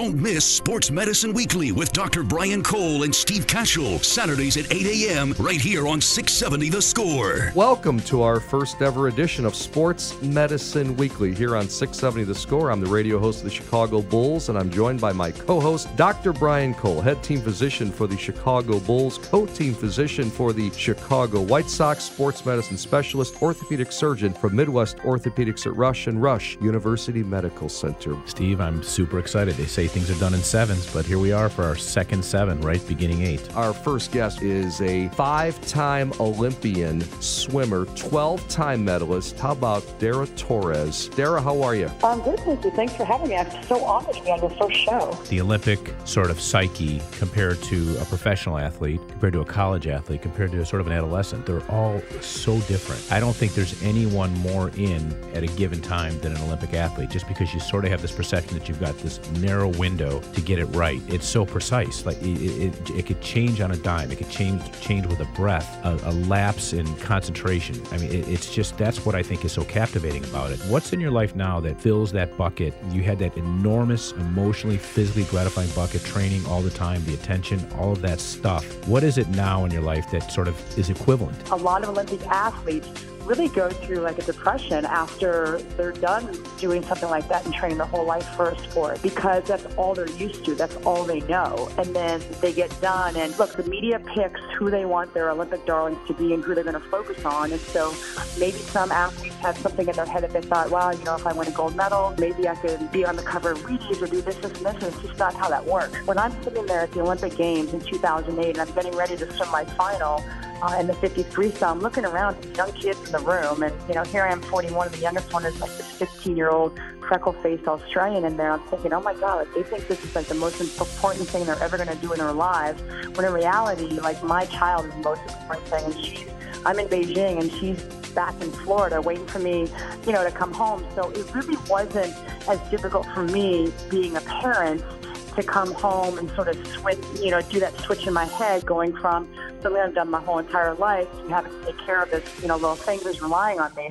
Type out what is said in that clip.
Don't miss Sports Medicine Weekly with Dr. Brian Cole and Steve Kashul, Saturdays at 8 a.m. right here on 670 The Score. Welcome to our first ever edition of Sports Medicine Weekly here on 670 The Score. I'm the radio host of the Chicago Bulls, and I'm joined by my co host, Dr. Brian Cole, head team physician for the Chicago Bulls, co team physician for the Chicago White Sox, sports medicine specialist, orthopedic surgeon from Midwest Orthopedics at Rush and Rush University Medical Center. Steve, I'm super excited. They say things are done in sevens, but here we are for our second seven, right? Beginning eight. Our first guest is a five time Olympian swimmer, 12 time medalist. How about Dara Torres? Dara, how are you? I'm good, thank you. Thanks for having me. I'm so honored to be on your first show. The Olympic sort of psyche compared to a professional athlete, compared to a college athlete, compared to a sort of an adolescent, they're all so different. I don't think there's anyone more in at a given time than an Olympic athlete, just because you sort of have this perception that you've got this narrow window to get it right. It's so precise. Like it, it, it could change on a dime. It could change change with a breath, a, a lapse in concentration. I mean, it, it's just that's what I think is so captivating about it. What's in your life now that fills that bucket? You had that enormous, emotionally, physically gratifying bucket, training all the time, the attention, all of that stuff. What is it now in your life that sort of is equivalent? A lot of Olympic athletes really go through like a depression after they're done doing something like that and training their whole life for a sport because that's all they're used to. That's all they know. And then they get done. And look, the media picks who they want their Olympic darlings to be and who they're going to focus on. And so maybe some athletes have something in their head that they thought, well, you know, if I win a gold medal, maybe I could be on the cover of Wheaties or do this, this, and this. And it's just not how that works. When I'm sitting there at the Olympic Games in 2008 and I'm getting ready to swim my final, uh, in the 53. So I'm looking around at young kids in the room, and you know, here I am, 41, and the youngest one is like this 15 year old freckle-faced Australian in there. I'm thinking, oh my God, like, they think this is like the most important thing they're ever going to do in their lives. When in reality, like my child is the most important thing, and she's I'm in Beijing, and she's back in Florida waiting for me, you know, to come home. So it really wasn't as difficult for me being a parent to come home and sort of switch, you know, do that switch in my head going from something I've done my whole entire life to having to take care of this, you know, little thing that's relying on me.